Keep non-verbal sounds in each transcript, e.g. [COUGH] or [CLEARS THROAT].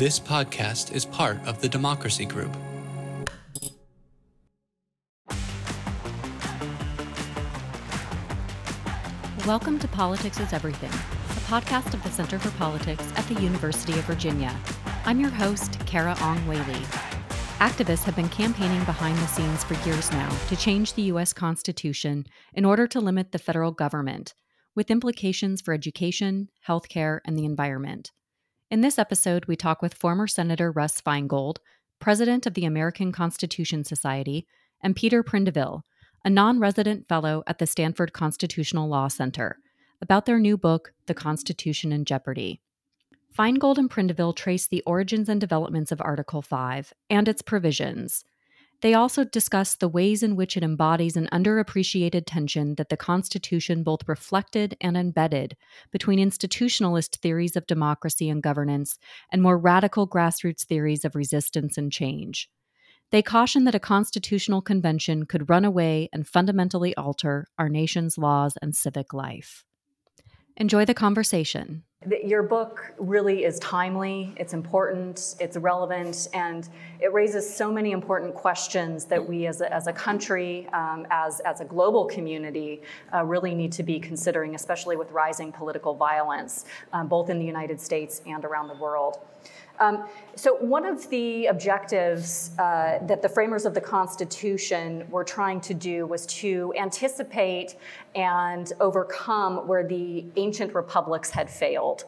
This podcast is part of the Democracy Group. Welcome to Politics is Everything, a podcast of the Center for Politics at the University of Virginia. I'm your host, Carah Ong Whaley. Activists have been campaigning behind the scenes for years now to change the U.S. Constitution in order to limit the federal government, with implications for education, healthcare, and the environment. In this episode, we talk with former Senator Russ Feingold, president of the American Constitution Society, and Peter Prindiville, a non resident fellow at the Stanford Constitutional Law Center, about their new book, The Constitution in Jeopardy. Feingold and Prindiville trace the origins and developments of Article 5 and its provisions, they also discuss the ways in which it embodies an underappreciated tension that the Constitution both reflected and embedded between institutionalist theories of democracy and governance and more radical grassroots theories of resistance and change. They caution that a constitutional convention could run away and fundamentally alter our nation's laws and civic life. Enjoy the conversation. Your book really is timely, it's important, it's relevant, and it raises so many important questions that we as a, as a country, um, as, as a global community, uh, really need to be considering, especially with rising political violence, um, both in the United States and around the world. Um, so, one of the objectives uh, that the framers of the Constitution were trying to do was to anticipate and overcome where the ancient republics had failed.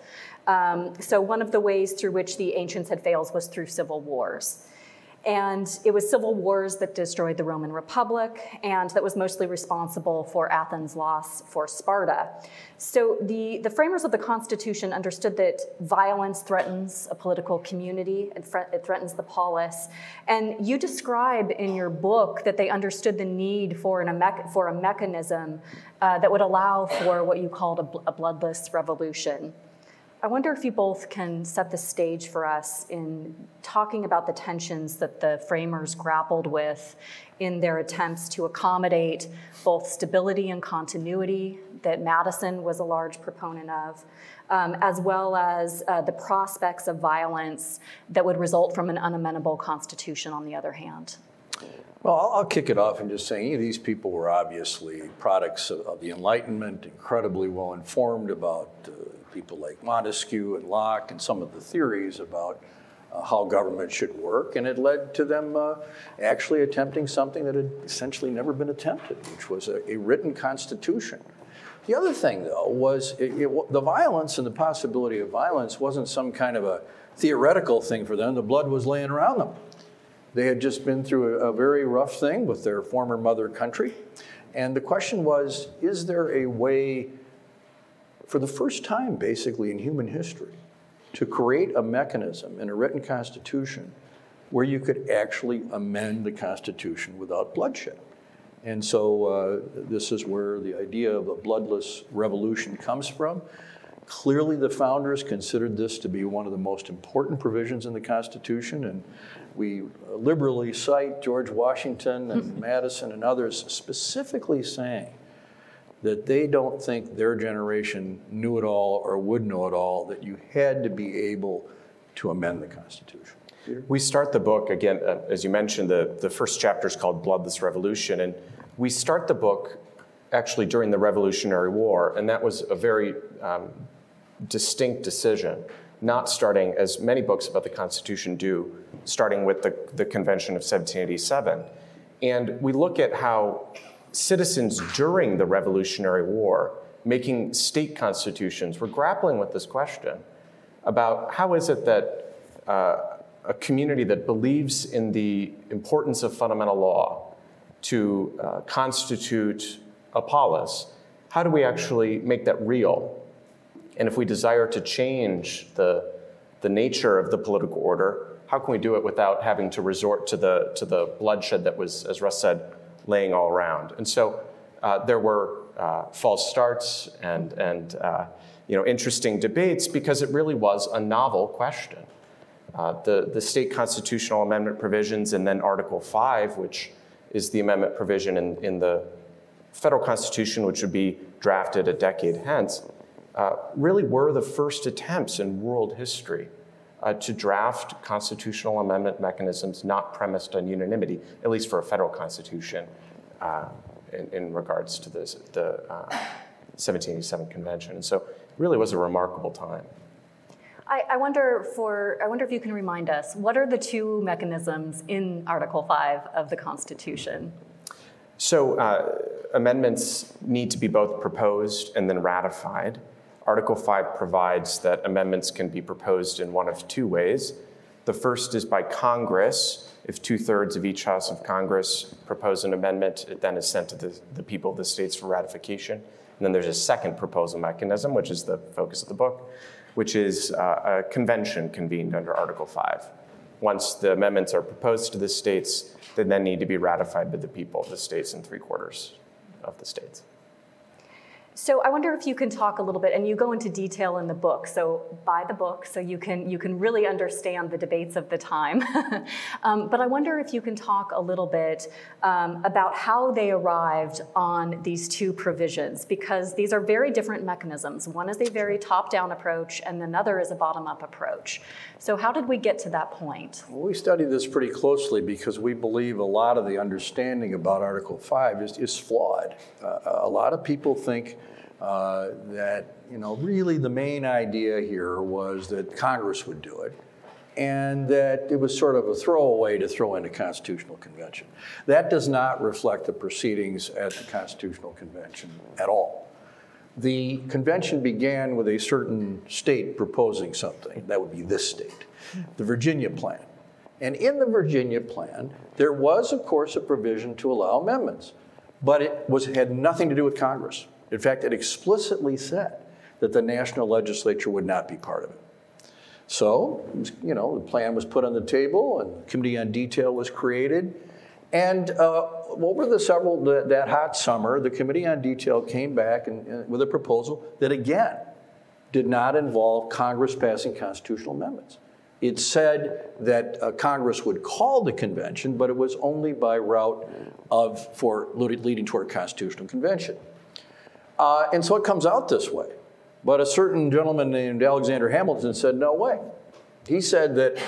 Um, so, one of the ways through which the ancients had failed was through civil wars. And it was civil wars that destroyed the Roman Republic, and that was mostly responsible for Athens' loss for Sparta. So the, the framers of the Constitution understood that violence threatens a political community, it, it threatens the polis. And you describe in your book that they understood the need for, an, for a mechanism uh, that would allow for what you called a, a bloodless revolution. I wonder if you both can set the stage for us in talking about the tensions that the framers grappled with in their attempts to accommodate both stability and continuity that Madison was a large proponent of, um, as well as uh, the prospects of violence that would result from an unamendable constitution on the other hand. Well, I'll kick it off and just saying these people were obviously products of, of the Enlightenment, incredibly well informed about uh, people like Montesquieu and Locke and some of the theories about uh, how government should work, and it led to them uh, actually attempting something that had essentially never been attempted, which was a, a written constitution. The other thing, though, was it, it, the violence and the possibility of violence wasn't some kind of a theoretical thing for them. The blood was laying around them. They had just been through a, a very rough thing with their former mother country. And the question was is there a way for the first time, basically, in human history, to create a mechanism in a written constitution where you could actually amend the Constitution without bloodshed. And so uh, this is where the idea of a bloodless revolution comes from. Clearly, the founders considered this to be one of the most important provisions in the Constitution, and we liberally cite George Washington and [LAUGHS] Madison and others specifically saying that they don't think their generation knew it all or would know it all, that you had to be able to amend the Constitution. We start the book, again, uh, as you mentioned, the, the first chapter is called Bloodless Revolution, and we start the book actually during the Revolutionary War, and that was a very um, distinct decision, not starting, as many books about the Constitution do, starting with the, the Convention of 1787. And we look at how citizens during the Revolutionary War making state constitutions were grappling with this question about how is it that uh, a community that believes in the importance of fundamental law to uh, constitute a polis, how do we actually make that real? And if we desire to change the, the nature of the political order, how can we do it without having to resort to the, to the bloodshed that was, as Russ said, laying all around. And so uh, there were uh, false starts and, and uh, you know, interesting debates because it really was a novel question. Uh, the, the state constitutional amendment provisions and then Article 5, which is the amendment provision in, in the federal constitution, which would be drafted a decade hence, uh, really were the first attempts in world history uh, to draft constitutional amendment mechanisms not premised on unanimity, at least for a federal constitution, uh, in, in, regards to this, the 1787 uh, convention. And so it really was a remarkable time. I, I, wonder for I wonder if you can remind us what are the two mechanisms in Article Five of the Constitution? So uh, amendments need to be both proposed and then ratified. Article 5 provides that amendments can be proposed in one of two ways. The first is by Congress. If two thirds of each House of Congress propose an amendment, it then is sent to the, the people of the states for ratification. And then there's a second proposal mechanism, which is the focus of the book, which is uh, a convention convened under Article 5. Once the amendments are proposed to the states, they then need to be ratified by the people of the states in three quarters of the states. So I wonder if you can talk a little bit, and you go into detail in the book. So buy the book so you can you can really understand the debates of the time. [LAUGHS] um, but I wonder if you can talk a little bit um, about how they arrived on these two provisions, because these are very different mechanisms. One is a very top-down approach, and another is a bottom-up approach. So how did we get to that point? Well, we studied this pretty closely because we believe a lot of the understanding about Article Five is, is flawed. Uh, a lot of people think uh, that you know really the main idea here was that Congress would do it, and that it was sort of a throwaway to throw in a constitutional convention. That does not reflect the proceedings at the Constitutional Convention at all. The convention began with a certain state proposing something. That would be this state, the Virginia Plan. And in the Virginia Plan, there was, of course, a provision to allow amendments, but it was, had nothing to do with Congress. In fact, it explicitly said that the national legislature would not be part of it. So, you know, the plan was put on the table and the committee on detail was created. And uh, over the several, the, that hot summer, the committee on detail came back and, and, with a proposal that again did not involve Congress passing constitutional amendments. It said that uh, Congress would call the convention, but it was only by route of for leading toward a constitutional convention. Uh, and so it comes out this way. But a certain gentleman named Alexander Hamilton said, no way. He said that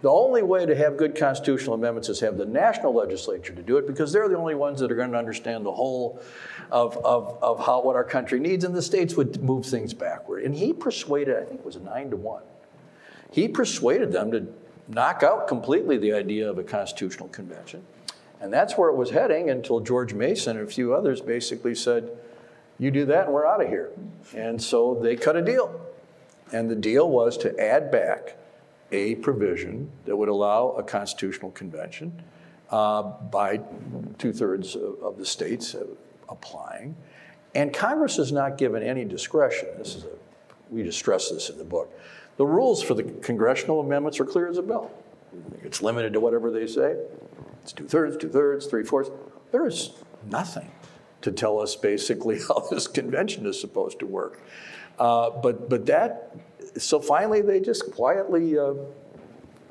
the only way to have good constitutional amendments is have the national legislature to do it because they're the only ones that are going to understand the whole of, of, of how what our country needs, and the states would move things backward. And he persuaded, I think it was a nine to one, he persuaded them to knock out completely the idea of a constitutional convention. And that's where it was heading until George Mason and a few others basically said, you do that and we're out of here. And so they cut a deal. And the deal was to add back a provision that would allow a constitutional convention uh, by two thirds of, of, the states uh, applying. And Congress is not given any discretion. This is a, we just stress this in the book. The rules for the congressional amendments are clear as a bell. It's limited to whatever they say. It's two thirds, two thirds, three fourths. There is nothing to tell us basically [LAUGHS] how this convention is supposed to work. Uh, but, but that, so finally they just quietly uh,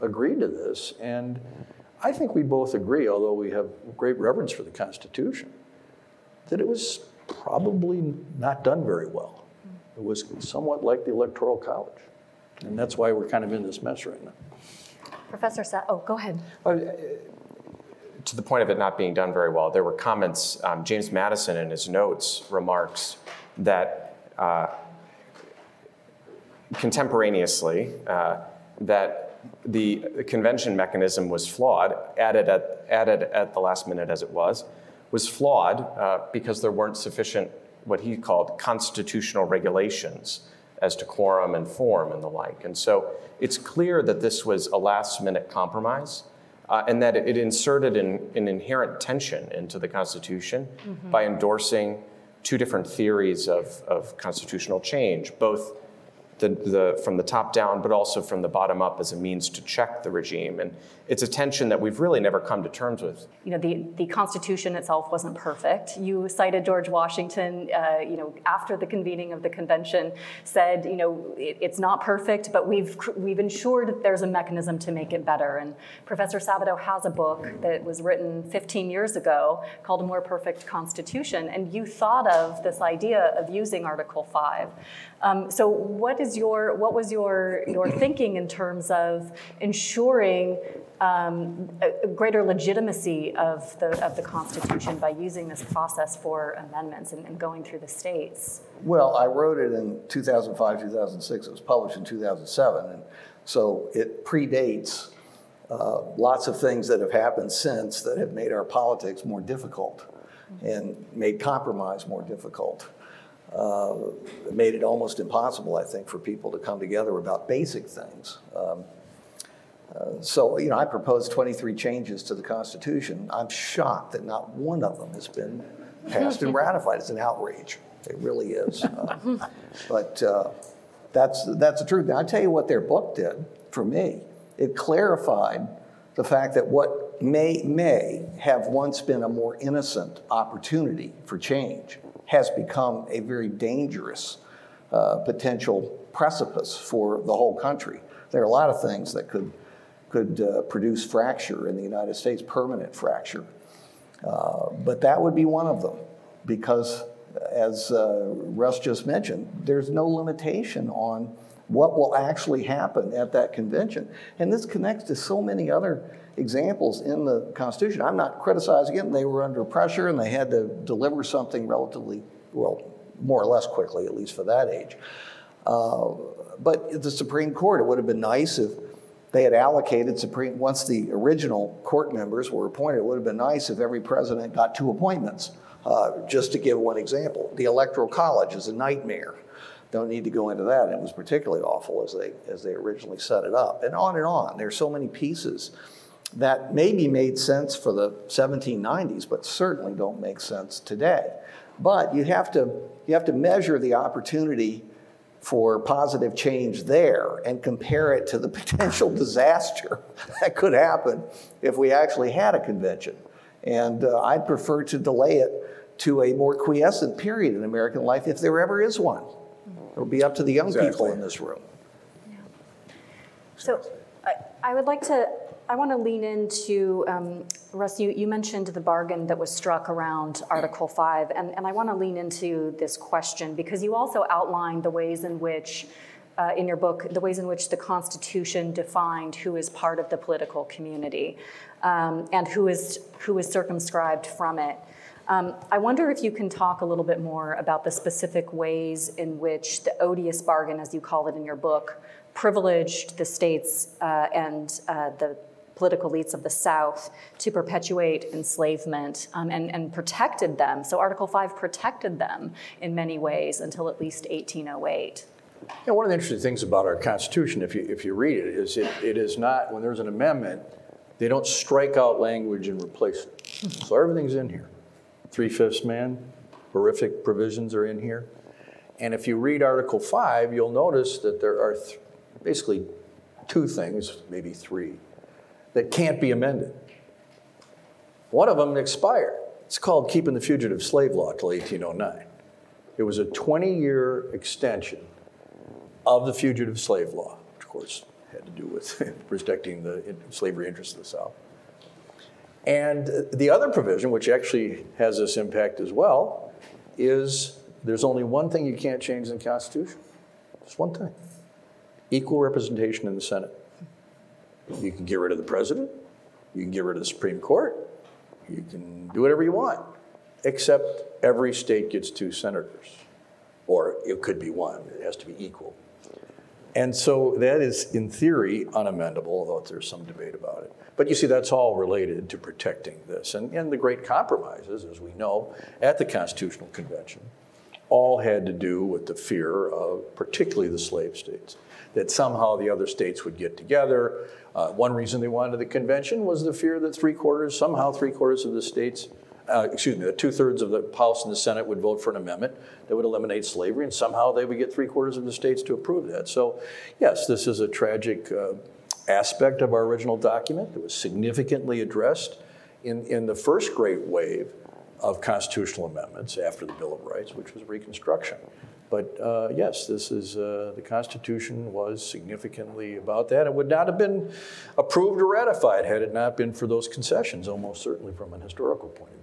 agreed to this. And I think we both agree, although we have great reverence for the Constitution, that it was probably not done very well. It was somewhat like the Electoral College. And that's why we're kind of in this mess right now. Professor Sa- oh, go ahead. Uh, to the point of it not being done very well, there were comments, um, James Madison in his notes remarks that uh, contemporaneously, uh, that the convention mechanism was flawed, added at, added at the last minute as it was, was flawed uh, because there weren't sufficient, what he called constitutional regulations as to quorum and form and the like. And so it's clear that this was a last minute compromise uh, and that it inserted an, an, inherent tension into the Constitution mm-hmm. by endorsing two different theories of, of constitutional change, both the, the, from the top down, but also from the bottom up as a means to check the regime. And it's a tension that we've really never come to terms with. You know, the, the Constitution itself wasn't perfect. You cited George Washington, uh, you know, after the convening of the convention, said, you know, it, it's not perfect, but we've, we've ensured that there's a mechanism to make it better. And Professor Sabato has a book that was written 15 years ago called A More Perfect Constitution. And you thought of this idea of using Article 5. Um, so, what is was your what was your your thinking in terms of ensuring um, a, greater legitimacy of the of the Constitution by using this process for amendments and, and going through the states? Well, I wrote it in 2005, 2006. It was published in 2007, and so it predates uh, lots of things that have happened since that have made our politics more difficult and made compromise more difficult. Uh, made it almost impossible, I think, for people to come together about basic things. Um, uh, so, you know, I proposed 23 changes to the Constitution. I'm shocked that not one of them has been passed and [LAUGHS] ratified. It's an outrage. It really is. Uh, but uh, that's, that's the truth. Now, I tell you what their book did for me. It clarified the fact that what may, may have once been a more innocent opportunity for change has become a very dangerous uh, potential precipice for the whole country. There are a lot of things that could, could uh, produce fracture in the United States, permanent fracture. Uh, but that would be one of them because, as uh, Russ just mentioned, there's no limitation on what will actually happen at that convention. And this connects to so many other examples in the Constitution. I'm not criticizing it. They were under pressure and they had to deliver something relatively, well, more or less quickly, at least for that age. Uh, but the Supreme Court, it would have been nice if they had allocated Supreme, once the original court members were appointed, it would have been nice if every president got two appointments. Uh, just to give one example, the Electoral College is a nightmare. Don't need to go into that. It was particularly awful as they, as they originally set it up. And on and on. There's so many pieces that maybe made sense for the 1790s, but certainly don't make sense today. But you have to, you have to measure the opportunity for positive change there and compare it to the [LAUGHS] potential disaster that could happen if we actually had a convention. And uh, I'd prefer to delay it to a more quiescent period in American life if there ever is one. It'll be up to the young exactly. people in this room. Yeah. So I, I would like to I want to lean into, um, Russ, you, you mentioned the bargain that was struck around Article 5, and, and I want to lean into this question because you also outlined the ways in which, uh, in your book, the ways in which the Constitution defined who is part of the political community um, and who is, who is circumscribed from it. Um, I wonder if you can talk a little bit more about the specific ways in which the odious bargain, as you call it in your book, privileged the states uh, and uh, the political elites of the South to perpetuate enslavement um, and, and protected them. So Article 5 protected them in many ways until at least 1808. Yeah, one of the interesting things about our Constitution, if you, if you read it, is it, it is not, when there's an amendment, they don't strike out language and replace it. So everything's in here. Three fifths man, horrific provisions are in here. And if you read Article 5, you'll notice that there are th- basically two things, maybe three, that can't be amended. One of them expired. It's called Keeping the Fugitive Slave Law till 1809. It was a 20 year extension of the Fugitive Slave Law, which of course had to do with [LAUGHS] protecting the slavery interests of the South. And the other provision, which actually has this impact as well, is there's only one thing you can't change in the Constitution. Just one thing equal representation in the Senate. You can get rid of the president, you can get rid of the Supreme Court, you can do whatever you want, except every state gets two senators. Or it could be one, it has to be equal. And so that is, in theory, unamendable, although there's some debate about it. But you see, that's all related to protecting this. And, and the great compromises, as we know, at the Constitutional Convention, all had to do with the fear of particularly the slave states, that somehow the other states would get together, uh, one reason they wanted the convention was the fear that three quarters, somehow three quarters of the states, uh, excuse me, two thirds of the House and the Senate would vote for an amendment that would eliminate slavery, and somehow they would get three quarters of the states to approve that. So, yes, this is a tragic uh, aspect of our original document that was significantly addressed in, in the first great wave of constitutional amendments after the Bill of Rights, which was Reconstruction. But uh, yes, this is uh, the Constitution was significantly about that. It would not have been approved or ratified had it not been for those concessions, almost certainly from an historical point of view.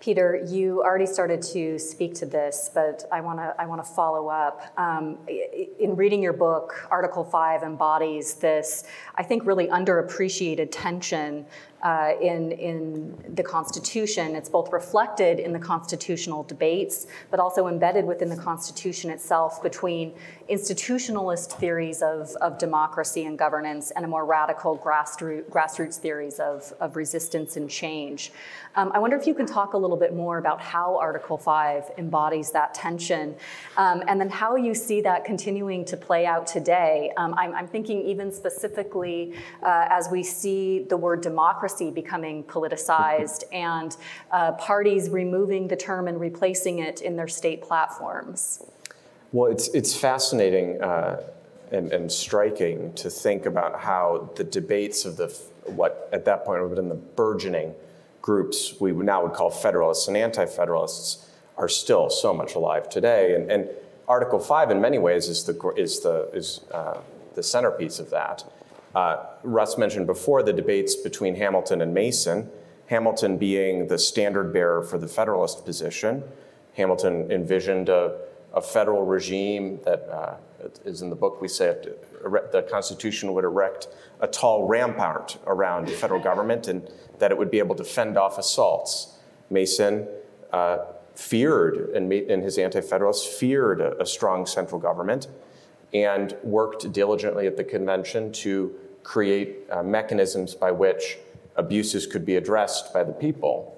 Peter, you already started to speak to this, but I want to I want to follow up. Um, in reading your book, Article Five embodies this, I think, really underappreciated tension uh, in, in the Constitution. It's both reflected in the constitutional debates, but also embedded within the Constitution itself between institutionalist theories of, of democracy and governance and a more radical grassroots, grassroots theories of, of resistance and change. Um, I wonder if you can talk a little bit more about how Article 5 embodies that tension um, and then how you see that continuing to play out today. Um, I'm, I'm, thinking even specifically uh, as we see the word democracy becoming politicized and uh, parties removing the term and replacing it in their state platforms. Well, it's, it's fascinating uh, and, and striking to think about how the debates of the, what at that point would have been the burgeoning groups we now would call Federalists and Anti Federalists are still so much alive today. And, and, Article 5, in many ways, is the, is the, is, uh, the centerpiece of that. Uh, Russ mentioned before the debates between Hamilton and Mason, Hamilton being the standard bearer for the Federalist position. Hamilton envisioned a, a federal regime that uh, is in the book, we say the Constitution would erect a tall rampart around the federal government and that it would be able to fend off assaults. Mason uh, feared, and, and his anti federalists feared a, a strong central government and worked diligently at the convention to create uh, mechanisms by which abuses could be addressed by the people.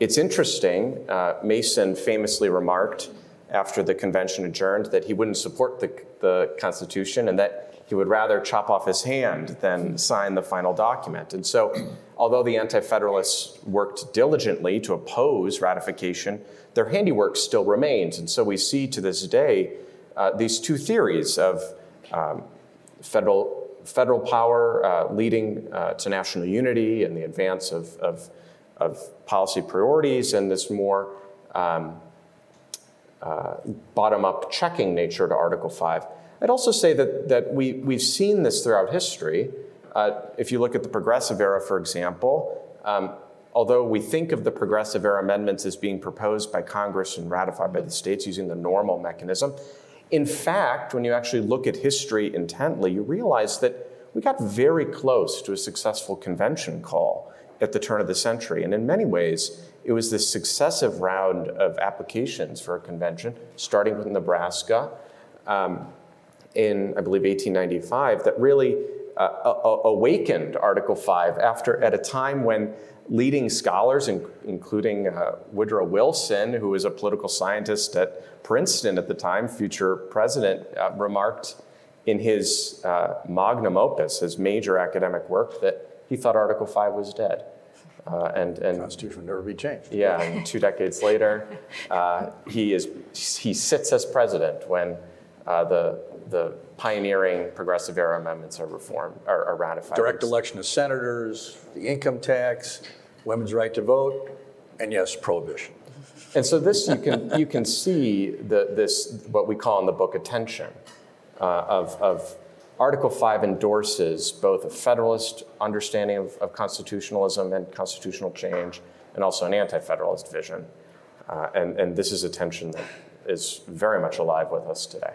It's interesting, uh, Mason famously remarked after the convention adjourned that he wouldn't support the, the Constitution and that he would rather chop off his hand than sign the final document. And so, although the Anti Federalists worked diligently to oppose ratification, their handiwork still remains. And so, we see to this day uh, these two theories of um, federal, federal power uh, leading uh, to national unity and the advance of, of, of policy priorities, and this more um, uh, bottom up checking nature to Article 5. I'd also say that, that we, we've seen this throughout history. If you look at the Progressive Era, for example, um, although we think of the Progressive Era amendments as being proposed by Congress and ratified by the states using the normal mechanism, in fact, when you actually look at history intently, you realize that we got very close to a successful convention call at the turn of the century. And in many ways, it was this successive round of applications for a convention, starting with Nebraska, um, in, I believe, 1895 that really uh, awakened Article 5 after, at a time when leading scholars, in, including uh, Woodrow Wilson, who was a political scientist at Princeton at the time, future president, uh, remarked in his uh, magnum opus, his major academic work, that he thought Article 5 was dead. Uh, and, and Constitution will never be changed. Yeah, and two decades later, uh, he is he sits as president when uh, the the pioneering progressive era amendments are reformed, are, are ratified. Direct election of senators, the income tax, women's right to vote, and yes, prohibition. And so this you can you can see the, this what we call in the book attention uh, of, of Article 5 endorses both a federalist understanding of, of constitutionalism and constitutional change, and also an anti federalist vision. Uh, and, and this is a tension that is very much alive with us today.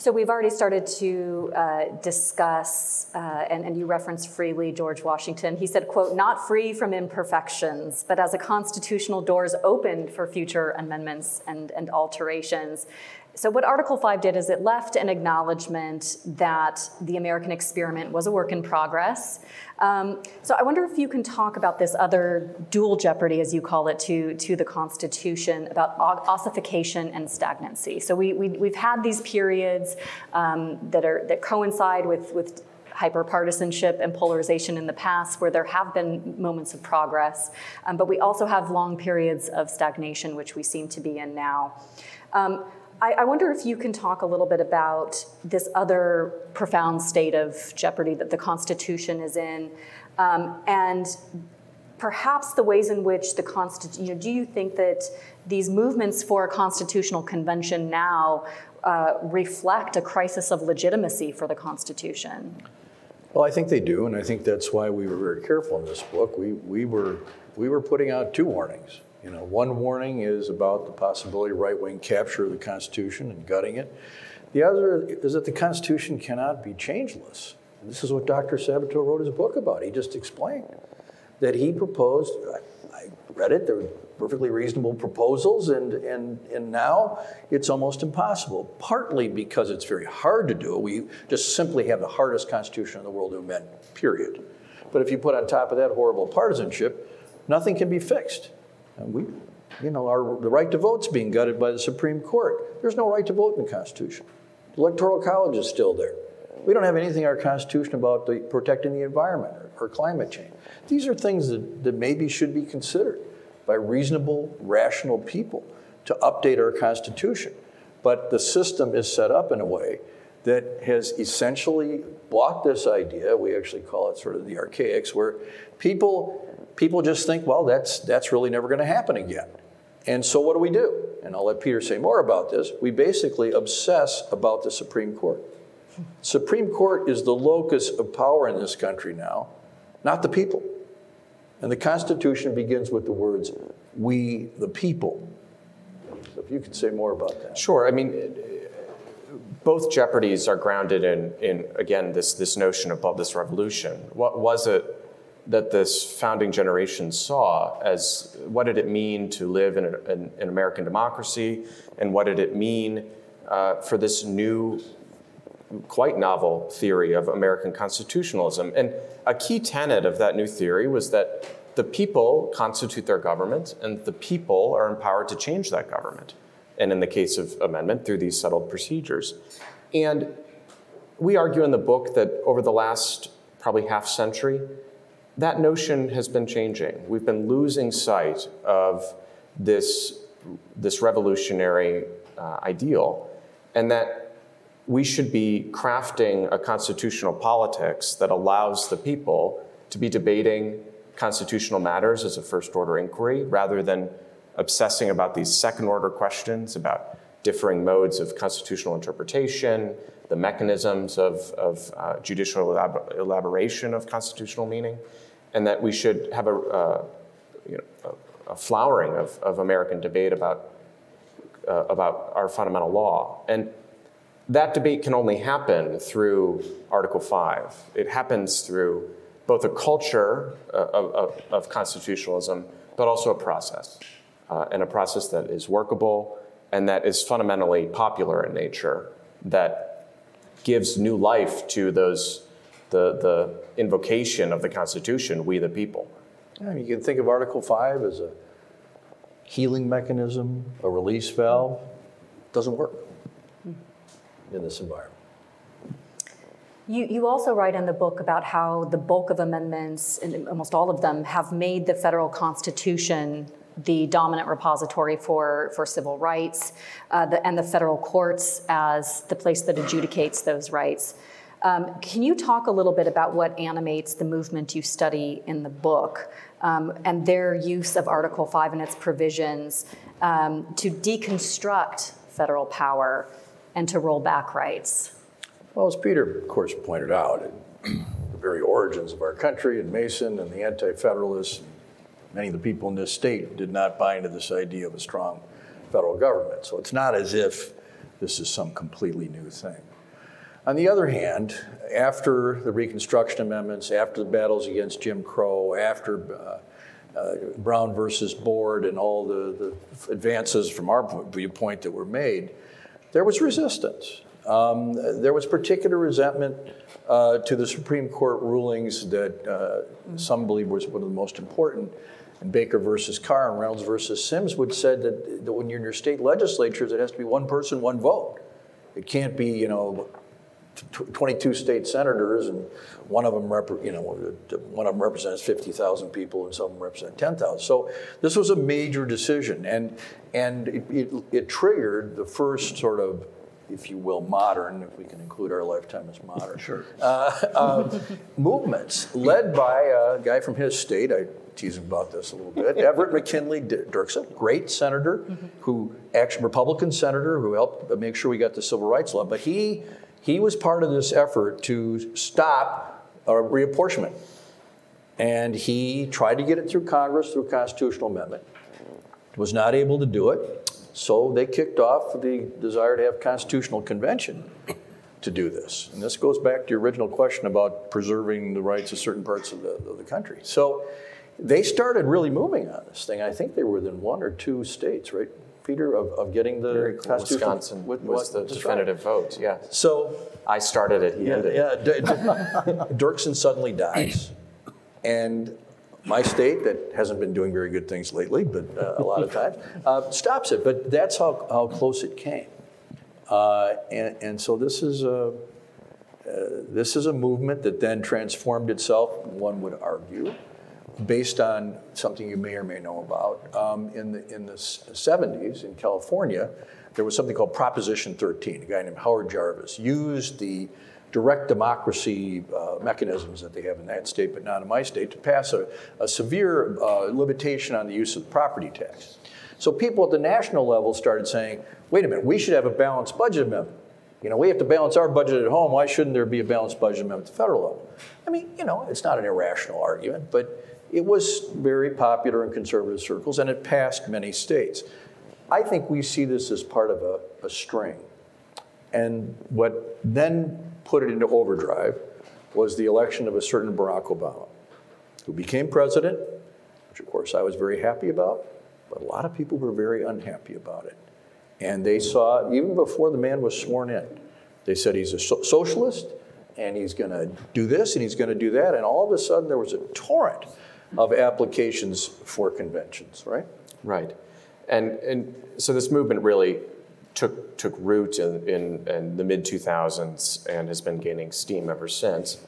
So we've already started to uh, discuss, uh, and, and, you referenced freely George Washington. He said, quote, not free from imperfections, but as a constitutional doors opened for future amendments and, and alterations. So, what Article 5 did is it left an acknowledgement that the American experiment was a work in progress. Um, so, I wonder if you can talk about this other dual jeopardy, as you call it, to, to the Constitution about ossification and stagnancy. So, we, we, have had these periods um, that, are, that coincide with, with hyperpartisanship and polarization in the past where there have been moments of progress, um, but we also have long periods of stagnation, which we seem to be in now. Um, I, I, wonder if you can talk a little bit about this other profound state of jeopardy that the Constitution is in, um, and perhaps the ways in which the Constitution, you know, do you think that these movements for a constitutional convention now uh, reflect a crisis of legitimacy for the Constitution? Well, I think they do, and I think that's why we were very careful in this book. We, we were we were putting out two warnings. You know, one warning is about the possibility of right-wing capture of the Constitution and gutting it. The other is that the Constitution cannot be changeless. And this is what Dr. Sabato wrote his book about. He just explained that he proposed, I, I read it, there were perfectly reasonable proposals, and, and, and now it's almost impossible, partly because it's very hard to do. It. We just simply have the hardest constitution in the world to amend, period. But if you put on top of that horrible partisanship, nothing can be fixed. We, you know, our, the right to vote's being gutted by the Supreme Court. There's no right to vote in the Constitution. The Electoral College is still there. We don't have anything in our Constitution about the, protecting the environment or, or climate change. These are things that, that maybe should be considered by reasonable, rational people to update our Constitution. But the system is set up in a way that has essentially blocked this idea. We actually call it sort of the archaics, where people, people just think, well, that's, that's really never going to happen again. And so what do we do? And I'll let Peter say more about this. We basically obsess about the Supreme Court. Supreme Court is the locus of power in this country now, not the people. And the Constitution begins with the words, we the people. So if you could say more about that. Sure. I mean, both jeopardies are grounded in, in again, this, this notion of this revolution. What was it that this founding generation saw as what did it mean to live in an, in American democracy, and what did it mean uh, for this new, quite novel theory of American constitutionalism? And a key tenet of that new theory was that the people constitute their government, and the people are empowered to change that government. And in the case of amendment, through these settled procedures. And we argue in the book that over the last probably half century, that notion has been changing. We've been losing sight of this, this revolutionary uh, ideal, and that we should be crafting a constitutional politics that allows the people to be debating constitutional matters as a first order inquiry rather than obsessing about these second order questions about differing modes of constitutional interpretation, the mechanisms of, of uh, judicial elab- elaboration of constitutional meaning, and that we should have a, uh, you know, a, a flowering of, of American debate about, uh, about our fundamental law. And that debate can only happen through Article 5. It happens through both a culture uh, of, of, of constitutionalism, but also a process, uh, and a process that is workable and that is fundamentally popular in nature, that gives new life to those the, the invocation of the Constitution, we the people. Yeah, you can think of Article 5 as a healing mechanism, a release valve. It doesn't work in this environment. You, you also write in the book about how the bulk of amendments, and almost all of them, have made the federal constitution the dominant repository for, for civil rights uh, the, and the federal courts as the place that adjudicates those rights. Um, can you talk a little bit about what animates the movement you study in the book um, and their use of Article 5 and its provisions um, to deconstruct federal power and to roll back rights? Well, as Peter, of course, pointed out, [CLEARS THROAT] the very origins of our country and Mason and the Anti Federalists, many of the people in this state did not buy into this idea of a strong federal government. So it's not as if this is some completely new thing. On the other hand, after the Reconstruction Amendments, after the battles against Jim Crow, after uh, uh, Brown versus Board, and all the, the advances from our viewpoint that were made, there was resistance. Um, there was particular resentment uh, to the Supreme Court rulings that uh, some believe was one of the most important. And Baker versus Carr and Reynolds versus Sims would said that, that when you're in your state legislatures, it has to be one person, one vote. It can't be, you know, 22 state senators, and one of them, rep- you know, one of them represents 50,000 people, and some of them represent 10,000. So this was a major decision, and and it, it, it triggered the first sort of if you will, modern, if we can include our lifetime as modern. Sure. Uh, uh, movements led by a guy from his state. I tease him about this a little bit. [LAUGHS] Everett McKinley Dirksen, great senator, mm-hmm. who actually Republican senator who helped make sure we got the civil rights law. But he he was part of this effort to stop reapportionment. And he tried to get it through Congress through constitutional amendment, was not able to do it. So they kicked off the desire to have constitutional convention to do this. And this goes back to your original question about preserving the rights of certain parts of the, of the country. So they started really moving on this thing. I think they were within one or two states, right, Peter, of, of getting the cool. Wisconsin with- was the that's right. definitive vote, yeah. So I started it, he yeah, ended it. yeah, D- D- [LAUGHS] Dirksen suddenly dies, and my state that hasn't been doing very good things lately, but uh, a lot of times uh, stops it. But that's how, how close it came, uh, and and so this is a uh, this is a movement that then transformed itself. One would argue. Based on something you may or may know about, um, in the in the 70s in California, there was something called Proposition 13. A guy named Howard Jarvis used the direct democracy uh, mechanisms that they have in that state, but not in my state, to pass a, a severe uh, limitation on the use of the property tax. So people at the national level started saying, wait a minute, we should have a balanced budget amendment. You know, we have to balance our budget at home. Why shouldn't there be a balanced budget amendment at the federal level? I mean, you know, it's not an irrational argument, but it was very popular in conservative circles and it passed many states. I think we see this as part of a, a string. And what then put it into overdrive was the election of a certain Barack Obama, who became president, which of course I was very happy about, but a lot of people were very unhappy about it. And they saw, even before the man was sworn in, they said he's a so- socialist and he's going to do this and he's going to do that. And all of a sudden, there was a torrent of applications for conventions, right? Right. And, and so this movement really took, took root in, in, in the mid 2000s and has been gaining steam ever since.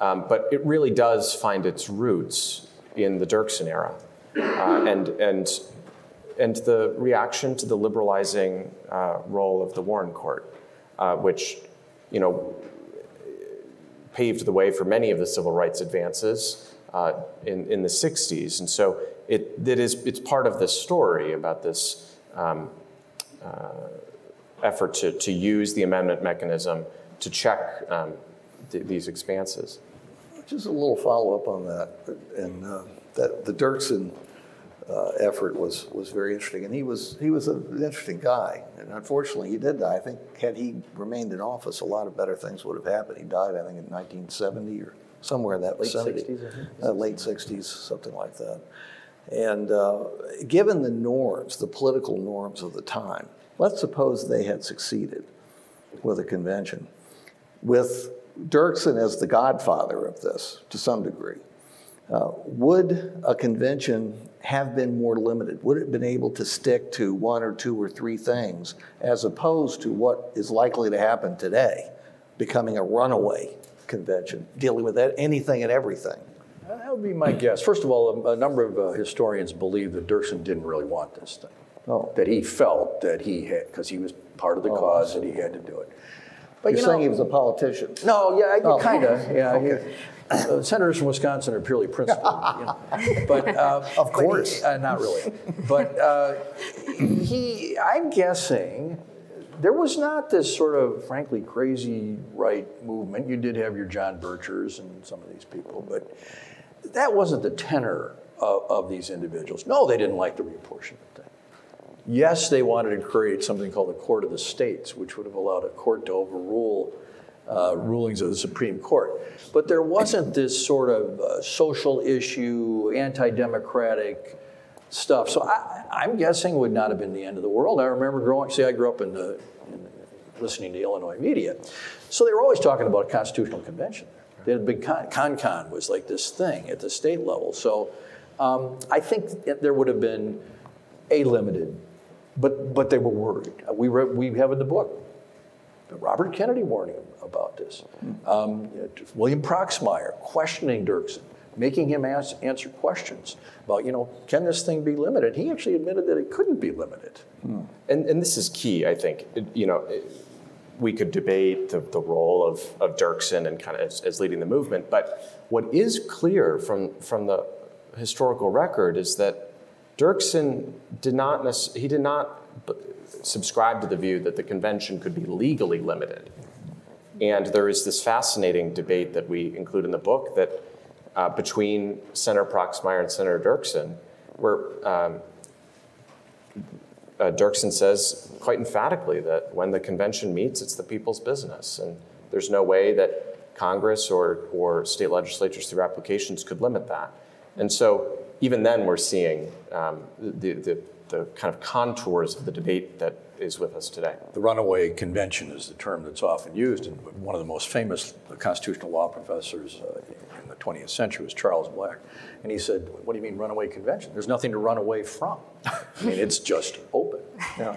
Um, but it really does find its roots in the Dirksen era. Uh, and, and, and the reaction to the liberalizing uh, role of the Warren Court, uh, which, you know, paved the way for many of the civil rights advances uh, in, in the 60s. And so it, it is, it's part of this story about this um, uh, effort to, to use the amendment mechanism to check um, th- these expanses. Just a little follow-up on that, and uh, that the Dirksen uh, effort was, was very interesting, and he was, he was an interesting guy, and unfortunately, he did die. I think had he remained in office, a lot of better things would have happened. He died, I think, in 1970 or somewhere in that Late vicinity. 60s, Uh, late 60s, something like that. And uh, given the norms, the political norms of the time, let's suppose they had succeeded with a convention, with Dirksen as the godfather of this to some degree. Uh, would a convention have been more limited? Would it have been able to stick to one or two or three things as opposed to what is likely to happen today, becoming a runaway convention, dealing with that, anything and everything? That would be my guess. First of all, a, a number of uh, historians believe that Dirksen didn't really want this thing. Oh. That he felt that he had, because he was part of the cause, that he had to do it. But You're you saying he was a politician? No, yeah, Oh. kind of. Yeah, he- [LAUGHS] Okay. uh, senators from Wisconsin are purely principled, you know. [LAUGHS] but uh, Of but he- course. uh, not really. But uh, he, I'm guessing, there was not this sort of frankly crazy right movement. You did have your John Birchers and some of these people, but that wasn't the tenor of, of these individuals. No, they didn't like the reapportionment thing. Yes, they wanted to create something called the Court of the States, which would have allowed a court to overrule uh, rulings of the Supreme Court. But there wasn't this sort of uh, social issue, anti democratic stuff. So I, I'm guessing would not have been the end of the world. I remember growing, see, I grew up in the, in listening to Illinois media. So they were always talking about a constitutional convention. They had a big con, con was like this thing at the state level. So um, I think there would have been a limited, but but they were worried. We read, we have in the book Robert Kennedy warning about this. Um, William Proxmire questioning Dirksen, making him ask, answer questions about, you know, can this thing be limited? He actually admitted that it couldn't be limited. Hmm. And, and this is key, I think. It- you know, it- we could debate the, the role of, of Dirksen and kind of as, as leading the movement, but what is clear from, from the historical record is that Dirksen did not he did not subscribe to the view that the convention could be legally limited. And there is this fascinating debate that we include in the book that uh, between Senator Proxmire and Senator Dirksen, where um, uh, Dirksen says quite emphatically that when the convention meets, it's the people's business. And there's no way that Congress or, or state legislatures through applications could limit that. And so even then, we're seeing um, the, the, the kind of contours of the debate that is with us today. The runaway convention is the term that's often used, and one of the most famous constitutional law professors uh, in the 20th century was Charles Black. And he said, What do you mean runaway convention? There's nothing to run away from. I mean, it's just open. [LAUGHS] Yeah.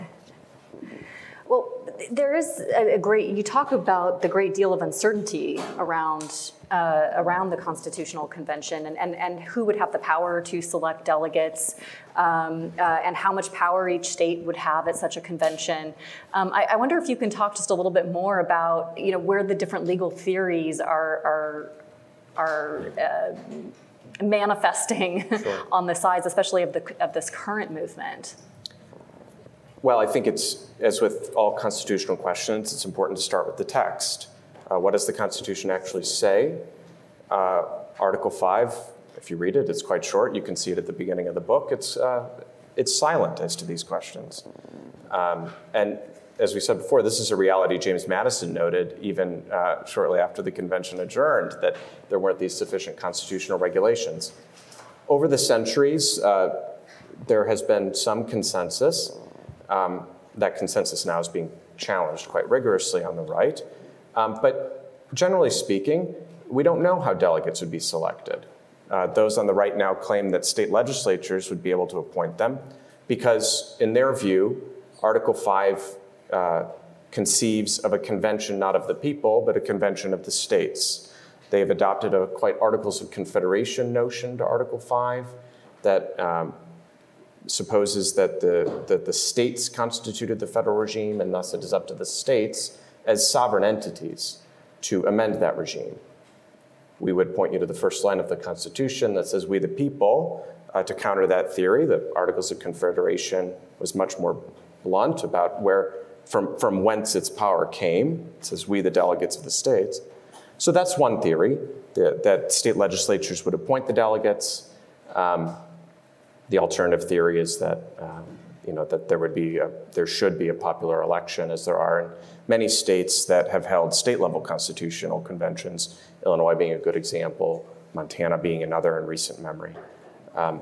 Well, there is a great, you talk about the great deal of uncertainty around, uh, around the Constitutional Convention and, and, and who would have the power to select delegates um, uh, and how much power each state would have at such a convention. Um, I, I, wonder if you can talk just a little bit more about you know, where the different legal theories are, are, are uh, manifesting sure. [LAUGHS] on the sides, especially of, the, of this current movement. Well, I think it's, as with all constitutional questions, it's important to start with the text. Uh, what does the Constitution actually say? Uh, Article 5, if you read it, it's quite short. You can see it at the beginning of the book. It's, uh, it's silent as to these questions. Um, and as we said before, this is a reality James Madison noted even uh, shortly after the convention adjourned that there weren't these sufficient constitutional regulations. Over the centuries, uh, there has been some consensus um, that consensus now is being challenged quite rigorously on the right. Um, but generally speaking, we don't know how delegates would be selected. Uh, those on the right now claim that state legislatures would be able to appoint them because, in their view, Article 5 uh, conceives of a convention not of the people, but a convention of the states. They have adopted a quite Articles of Confederation notion to Article 5 that um, supposes that the, that the states constituted the federal regime, and thus it is up to the states as sovereign entities to amend that regime. We would point you to the first line of the Constitution that says, We the people. Uh, to counter that theory, the Articles of Confederation was much more blunt about where, from, from whence its power came. It says, We the delegates of the states. So that's one theory that, that state legislatures would appoint the delegates. Um, the alternative theory is that um, you know that there would be a, there should be a popular election, as there are in many states that have held state level constitutional conventions. Illinois being a good example, Montana being another in recent memory. Um,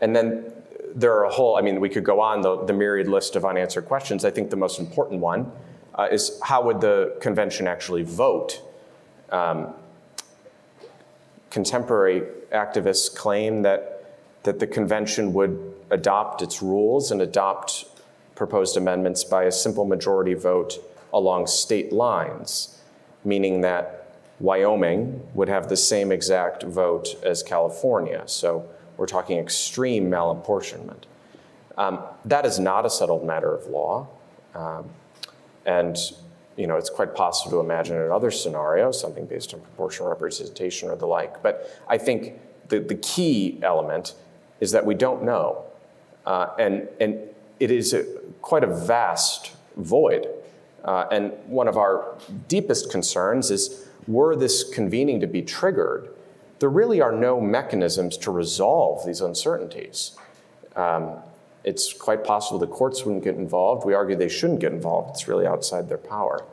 and then there are a whole, I mean, we could go on the, the myriad list of unanswered questions. I think the most important one uh, is how would the convention actually vote? Um, contemporary activists claim that that the convention would adopt its rules and adopt proposed amendments by a simple majority vote along state lines, meaning that Wyoming would have the same exact vote as California. So we're talking extreme malapportionment. Um, that is not a settled matter of law. Um, and you know, it's quite possible to imagine another scenario, something based on proportional representation or the like. But I think the, the key element is that we don't know. Uh, and, and it is a, quite a vast void. Uh, and one of our deepest concerns is were this convening to be triggered, there really are no mechanisms to resolve these uncertainties. Um, it's quite possible the courts wouldn't get involved. We argue they shouldn't get involved. It's really outside their power.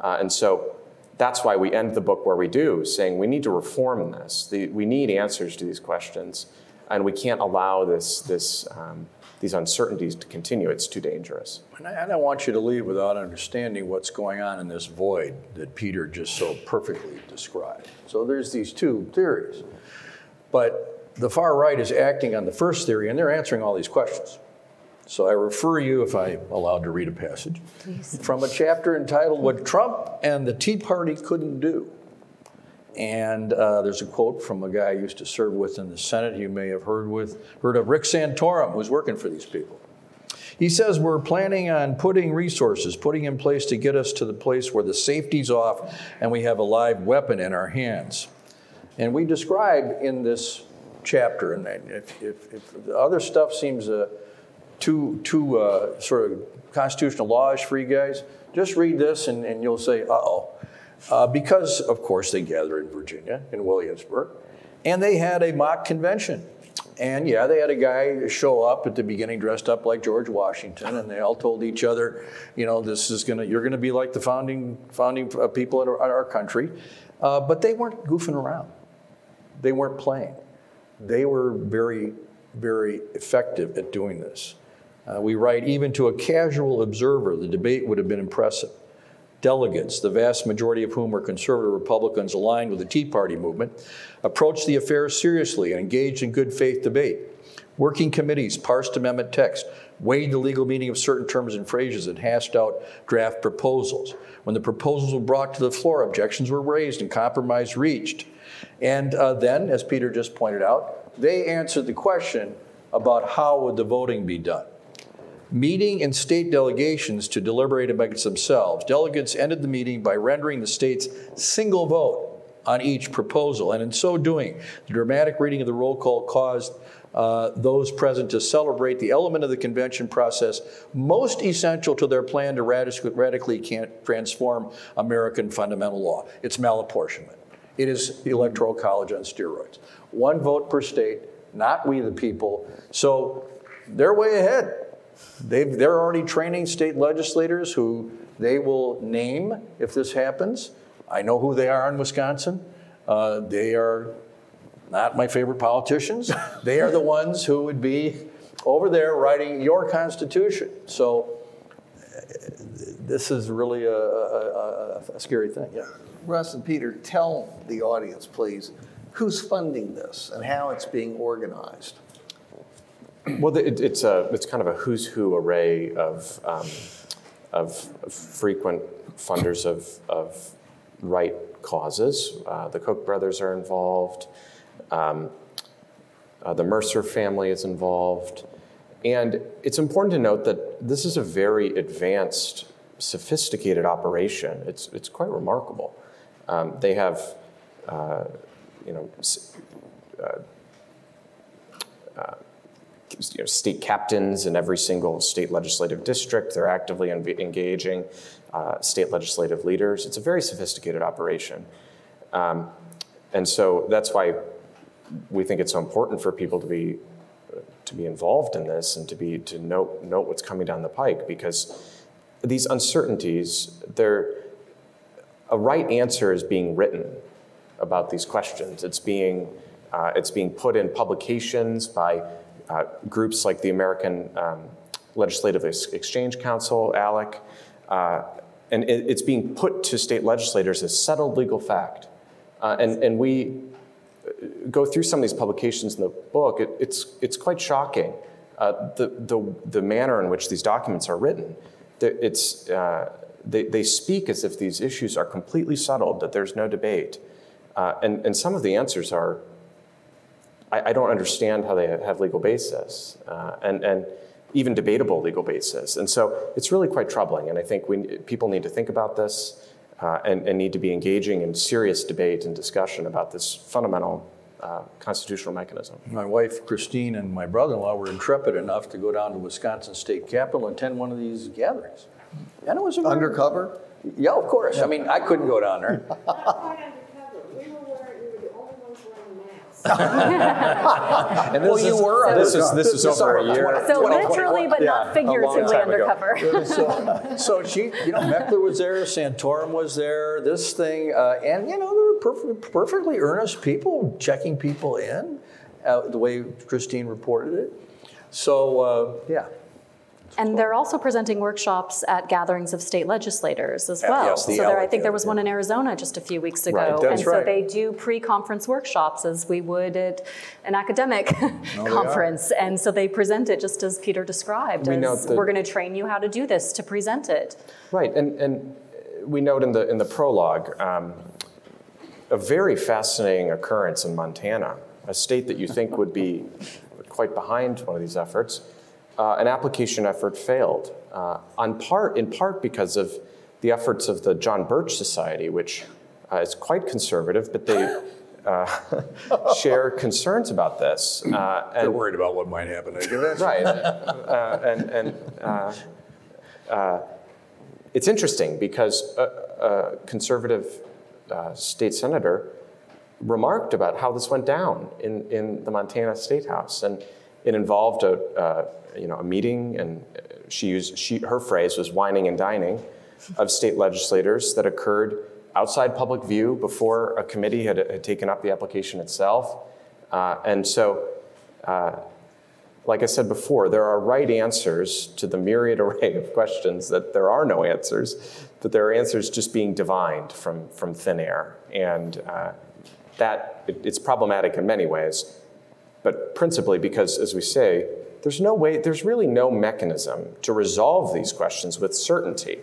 Uh, and so that's why we end the book where we do, saying we need to reform this. The, we need answers to these questions and we can't allow this, this, um, these uncertainties to continue. It's too dangerous. And I, don't want you to leave without understanding what's going on in this void that Peter just so perfectly described. So there's these two theories. But the far right is acting on the first theory, and they're answering all these questions. So I refer you, if I'm allowed to read a passage, Please. from a chapter entitled What Trump and the Tea Party Couldn't Do. And uh, there's a quote from a guy I used to serve with in the Senate. You may have heard with heard of Rick Santorum, who's working for these people. He says we're planning on putting resources, putting in place to get us to the place where the safety's off and we have a live weapon in our hands. And we describe in this chapter, and if, if, if the other stuff seems uh, too too uh, sort of constitutional lawish for you guys, just read this and, and you'll say, uh oh. Uh, because, of course, they gather in Virginia, in Williamsburg. And they had a mock convention. And yeah, they had a guy show up at the beginning dressed up like George Washington, and they all told each other, you know, this is gonna, you're gonna be like the founding founding uh, people in our, our country. Uh, but they weren't goofing around. They weren't playing. They were very, very effective at doing this. Uh, we write, even to a casual observer, the debate would have been impressive. Delegates, the vast majority of whom were conservative Republicans aligned with the Tea Party movement, approached the affair seriously and engaged in good faith debate. Working committees parsed amendment text, weighed the legal meaning of certain terms and phrases, and hashed out draft proposals. When the proposals were brought to the floor, objections were raised and compromise reached. And uh, then, as Peter just pointed out, they answered the question about how would the voting be done. Meeting in state delegations to deliberate amongst themselves, delegates ended the meeting by rendering the state's single vote on each proposal. And in so doing, the dramatic reading of the roll call caused uh, those present to celebrate the element of the convention process most essential to their plan to radic- radically transform American fundamental law. It's malapportionment. It is the Electoral College on steroids. One vote per state, not we the people. So they're way ahead. They've, they're already training state legislators who they will name if this happens. I know who they are in Wisconsin. Uh, they are not my favorite politicians. [LAUGHS] they are the ones who would be over there writing your Constitution. So this is really a, a, a, scary thing. Yeah. Russ and Peter, tell the audience, please, who's funding this and how it's being organized. [CLEARS THROAT] Well, it, it's a it's kind of a who's who array of um, of frequent funders of of right causes. Uh, the Koch brothers are involved. Um, uh, the Mercer family is involved. And it's important to note that this is a very advanced, sophisticated operation. It's, it's quite remarkable. Um, they have, uh, you know, uh, uh, you know, state captains in every single state legislative district. They're actively engaging uh, state legislative leaders. It's a very sophisticated operation. Um, and so that's why we think it's so important for people to be to be involved in this and to be to note note what's coming down the pike because these uncertainties they're a right answer is being written about these questions it's being uh, it's being put in publications by uh, groups like the American um, Legislative Exchange Council, ALEC, uh, and it, it's being put to state legislators as settled legal fact. Uh, and, and we go through some of these publications in the book, it, it's, it's quite shocking uh, the, the, the manner in which these documents are written. It's, uh, they, they speak as if these issues are completely settled, that there's no debate. Uh, and, and some of the answers are, I, I, don't understand how they have legal basis, uh, and, and even debatable legal basis. And so it's really quite troubling, and I think we, people need to think about this uh, and, and, need to be engaging in serious debate and discussion about this fundamental uh, constitutional mechanism. My wife, Christine, and my brother in law were intrepid enough to go down to Wisconsin State Capitol and attend one of these gatherings. And it was undercover? Yeah, of course. Yeah. I mean, I couldn't go down there. [LAUGHS] [LAUGHS] and well, you were. this is this is over a year. So literally, but yeah, not figuratively undercover. so, [LAUGHS] so she, you know, Meckler was there, Santorum was there, this thing, uh, and you know, there were perf- perfectly earnest people checking people in, uh, the way Christine reported it. So uh, yeah, and they're also presenting workshops at gatherings of state legislators as well. Yes, the so there, I think there was one in Arizona just a few weeks ago. Right, that's and so right. they do pre-conference workshops as we would at an academic oh, [LAUGHS] conference. And so they present it just as Peter described. We as we're going to train you how to do this to present it. Right, and and we note in the in the prologue um, a very fascinating occurrence in Montana, a state that you think would be quite behind one of these efforts uh, an application effort failed, uh, on part, in part because of the efforts of the John Birch Society, which uh, is quite conservative, but they uh, [LAUGHS] share concerns about this. Uh, They're worried about what might happen. [LAUGHS] right, uh, and, and it's interesting because a, a conservative state senator remarked about how this went down in, in the Montana State House. And it involved a, uh, you know, a meeting, and she used, she, her phrase was whining and dining of state legislators that occurred outside public view before a committee had, had taken up the application itself. Uh, and so, uh, like I said before, there are right answers to the myriad [LAUGHS] array of questions that there are no answers, but there are answers just being divined from, from thin air. And uh, that it, it's problematic in many ways, but principally because, as we say, there's no way, there's really no mechanism to resolve these questions with certainty.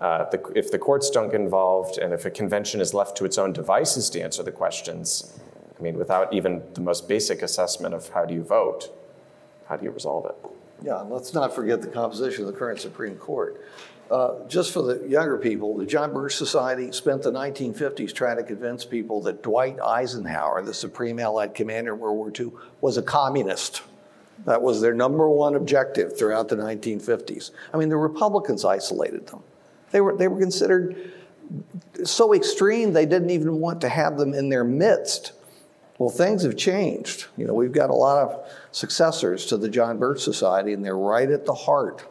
Uh, the, if the courts don't get involved and if a convention is left to its own devices to answer the questions, I mean, without even the most basic assessment of how do you vote, how do you resolve it? Yeah, and let's not forget the composition of the current Supreme Court. Uh, just for the younger people, the John Birch Society spent the 1950s trying to convince people that Dwight Eisenhower, the Supreme Allied Commander in World War II, was a communist. That was their number one objective throughout the 1950s. I mean, the Republicans isolated them. They were, they were considered so extreme they didn't even want to have them in their midst. Well, things have changed. You know, we've got a lot of successors to the John Birch Society, and they're right at the heart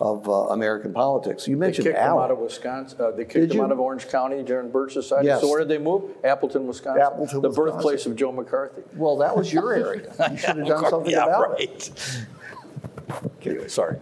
of uh, American politics. You They mentioned kicked them Allen. out of Wisconsin, uh, they Did kicked them you? out of Orange County during Birch Society. Yes. So where did they move? Appleton, Wisconsin? Appleton, The Wisconsin. birthplace of Joe McCarthy. Well, that was your area. [LAUGHS] You should have done something Yeah, about it. right. Anyway, sorry.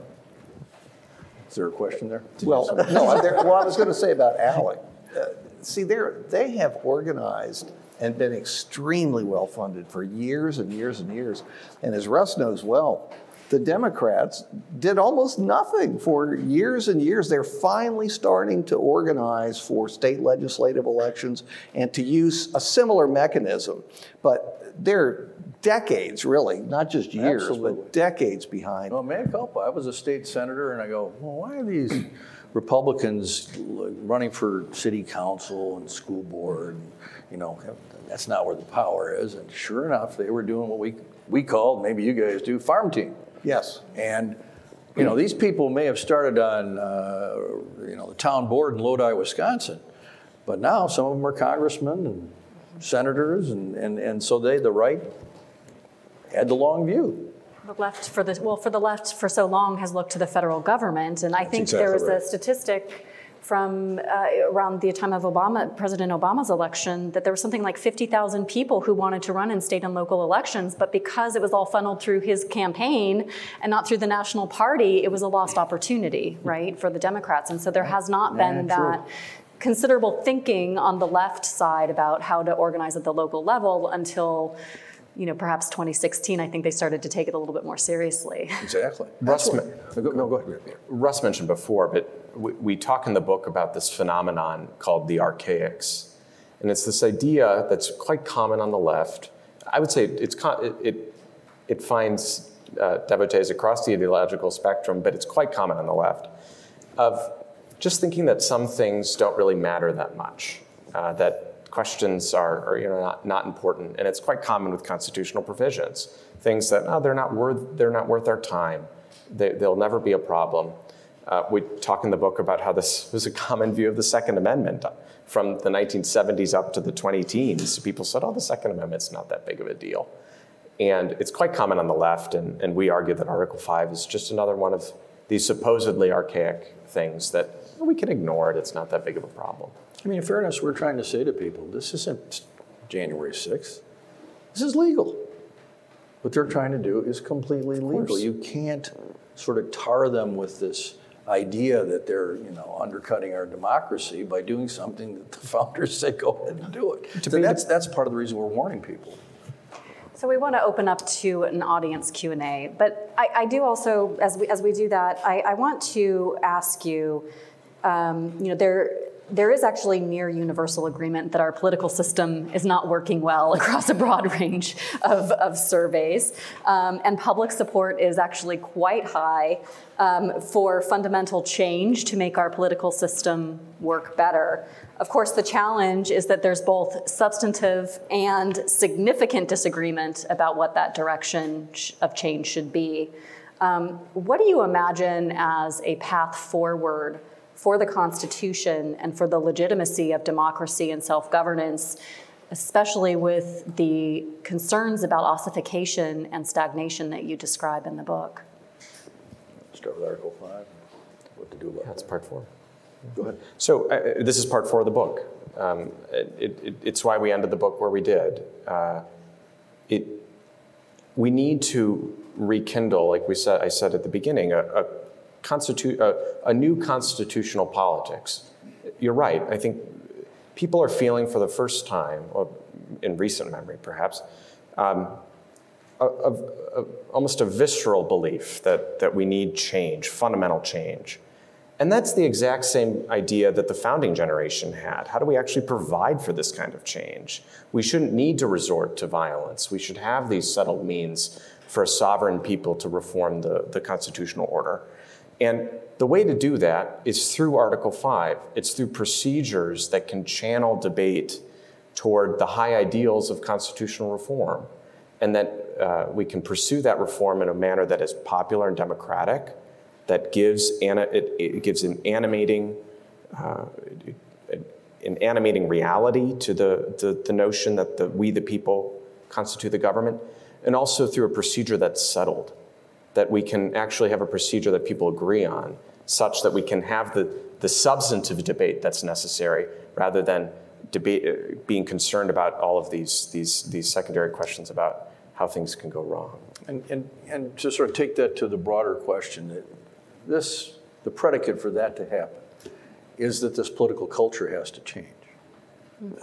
Is there a question there? Well, [LAUGHS] no, there, well, I was going to say about ALEC. Uh, see, they're, they have organized and been extremely well funded for years and years and years. And as Russ knows well, the Democrats did almost nothing for years and years. They're finally starting to organize for state legislative elections and to use a similar mechanism. But they're decades, really, not just years, Absolutely. but decades behind. Well, man, culpa. I was a state senator, and I go, well, why are these Republicans running for city council and school board? And, you know, that's not where the power is. And sure enough, they were doing what we we called, maybe you guys do, farm team. Yes. And you know, these people may have started on uh, you know the town board in Lodi, Wisconsin, but now some of them are congressmen and senators, and and, and so they the right had the long view. The left for the well for the left for so long has looked to the federal government, and I think exactly there was right. a statistic from uh, around the time of Obama, President Obama's election, that there was something like 50,000 people who wanted to run in state and local elections, but because it was all funneled through his campaign and not through the national party, it was a lost opportunity, right, for the Democrats. And so there has not been Yeah, true. that considerable thinking on the left side about how to organize at the local level until you know perhaps 2016 i think they started to take it a little bit more seriously Exactly. Russ, what- no, go, no, go ahead. Russ mentioned before, but we, we talk in the book about this phenomenon called the archaics. And it's this idea that's quite common on the left. I would say it's, co- it, it, it finds uh, devotees across the ideological spectrum, but it's quite common on the left, of just thinking that some things don't really matter that much, uh, that questions are, are you know, not, not important. And it's quite common with constitutional provisions, things that, oh, they're, not worth, they're not worth our time. They, they'll never be a problem. Uh, we talk in the book about how this was a common view of the Second Amendment from the 1970s up to the 20 teens. People said, oh, the Second Amendment's not that big of a deal. And it's quite common on the left, and, and we argue that Article 5 is just another one of these supposedly archaic things that we can ignore it, it's not that big of a problem. I mean, in fairness, we're trying to say to people, this isn't January 6th. This is legal. What they're trying to do is completely legal. You can't sort of tar them with this idea that they're, you know, undercutting our democracy by doing something that the [LAUGHS] founders said go ahead and do it. So that's, that's part of the reason we're warning people. So we want to open up to an audience Q and A, but I, I do also, as we as we do that, I, I want to ask you, um, you know, there there is actually near universal agreement that our political system is not working well [LAUGHS] across a broad range of, of surveys, um, and public support is actually quite high um, for fundamental change to make our political system work better. Of course, the challenge is that there's both substantive and significant disagreement about what that direction of change should be. Um, what do you imagine as a path forward for the Constitution and for the legitimacy of democracy and self governance especially with the concerns about ossification and stagnation that you describe in the book. Start with Article 5. What to do about that? That's that. part four. Go ahead. So uh, this is part four of the book. Um, it, it, it's why we ended the book where we did. Uh, it, we need to rekindle, like we said, I said at the beginning, a, a, constitu- a, a new constitutional politics. You're right. I think people are feeling for the first time, or in recent memory perhaps, um, a, a, a, almost a visceral belief that, that we need change, fundamental change. And that's the exact same idea that the founding generation had. How do we actually provide for this kind of change? We shouldn't need to resort to violence. We should have these settled means for a sovereign people to reform the, the constitutional order. And the way to do that is through Article 5. It's through procedures that can channel debate toward the high ideals of constitutional reform. And that uh, we can pursue that reform in a manner that is popular and democratic, that gives, ana- it, it gives an animating, uh, an animating reality to the, the, the notion that the, we, the people, constitute the government, and also through a procedure that's settled, that we can actually have a procedure that people agree on, such that we can have the, the substantive debate that's necessary rather than debate, uh, being concerned about all of these, these, these secondary questions about how things can go wrong. And, and, and to sort of take that to the broader question, that this, the predicate for that to happen is that this political culture has to change.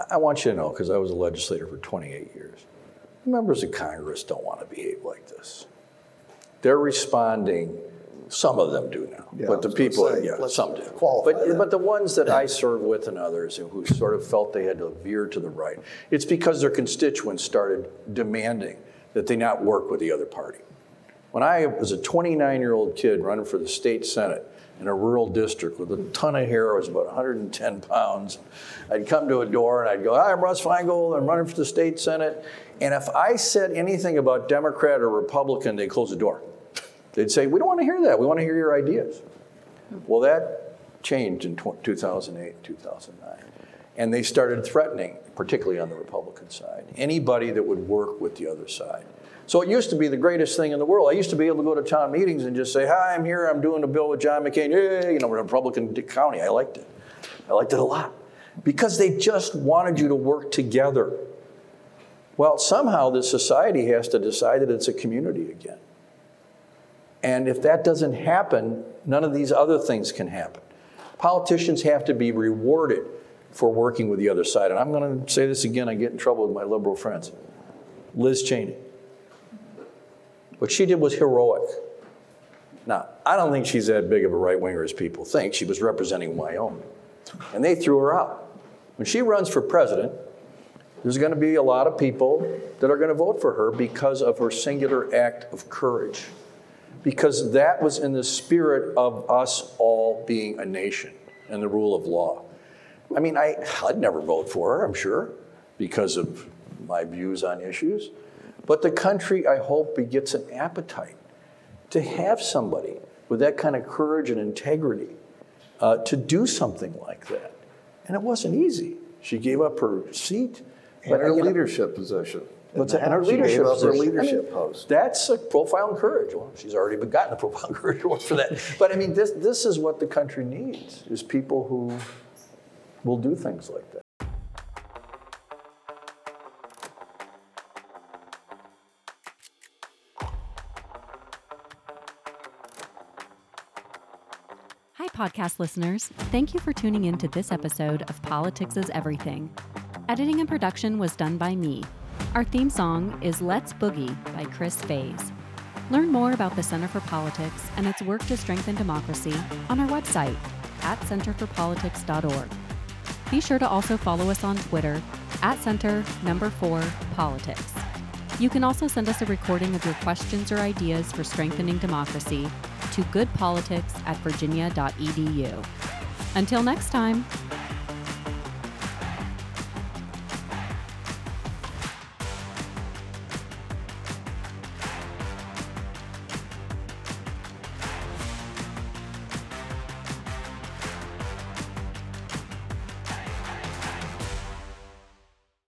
I want you to know, because I was a legislator for 28 years, members of Congress don't want to behave like this. They're responding, some of them do now, Yeah, but the people, say, yeah, some do. But, that. but the ones that I served with and others who sort of felt they had to veer to the right, it's because their constituents started demanding that they not work with the other party. When I was a 29 year old kid running for the state senate in a rural district with a ton of hair, I was about 110 pounds, I'd come to a door and I'd go, Hi, I'm Russ Feingold, I'm running for the state senate. And if I said anything about Democrat or Republican, they'd close the door. They'd say, We don't want to hear that, we want to hear your ideas. Well, that changed in tw- 2008, 2009. And they started threatening, particularly on the Republican side, anybody that would work with the other side. So it used to be the greatest thing in the world. I used to be able to go to town meetings and just say, Hi, I'm here, I'm doing a bill with John McCain. Yay, you know, we're in Republican county. I liked it. I liked it a lot. Because they just wanted you to work together. Well, somehow this society has to decide that it's a community again. And if that doesn't happen, none of these other things can happen. Politicians have to be rewarded for working with the other side. And I'm going to say this again, I get in trouble with my liberal friends. Liz Cheney. What she did was heroic. Now, I don't think she's that big of a right winger as people think. She was representing Wyoming. And they threw her out. When she runs for president, there's going to be a lot of people that are going to vote for her because of her singular act of courage. Because that was in the spirit of us all being a nation and the rule of law. I mean, I, I'd never vote for her, I'm sure, because of my views on issues. But the country, I hope, begets an appetite to have somebody with that kind of courage and integrity uh, to do something like that. And it wasn't easy. She gave up her seat. And her leadership position. What's that? And her She gave leadership up her leadership I mean, post. That's a profile in courage. Well, she's already gotten a profile in [LAUGHS] courage award for that. But I mean, this, this is what the country needs, is people who will do things like that. Hi, podcast listeners. Thank you for tuning in to this episode of Politics is Everything. Editing and production was done by me. Our theme song is Let's Boogie by Chris Fays. Learn more about the Center for Politics and its work to strengthen democracy on our website at centerforpolitics.org. Be sure to also follow us on Twitter at center number four politics. You can also send us a recording of your questions or ideas for strengthening democracy to goodpolitics at virginia.edu. Until next time.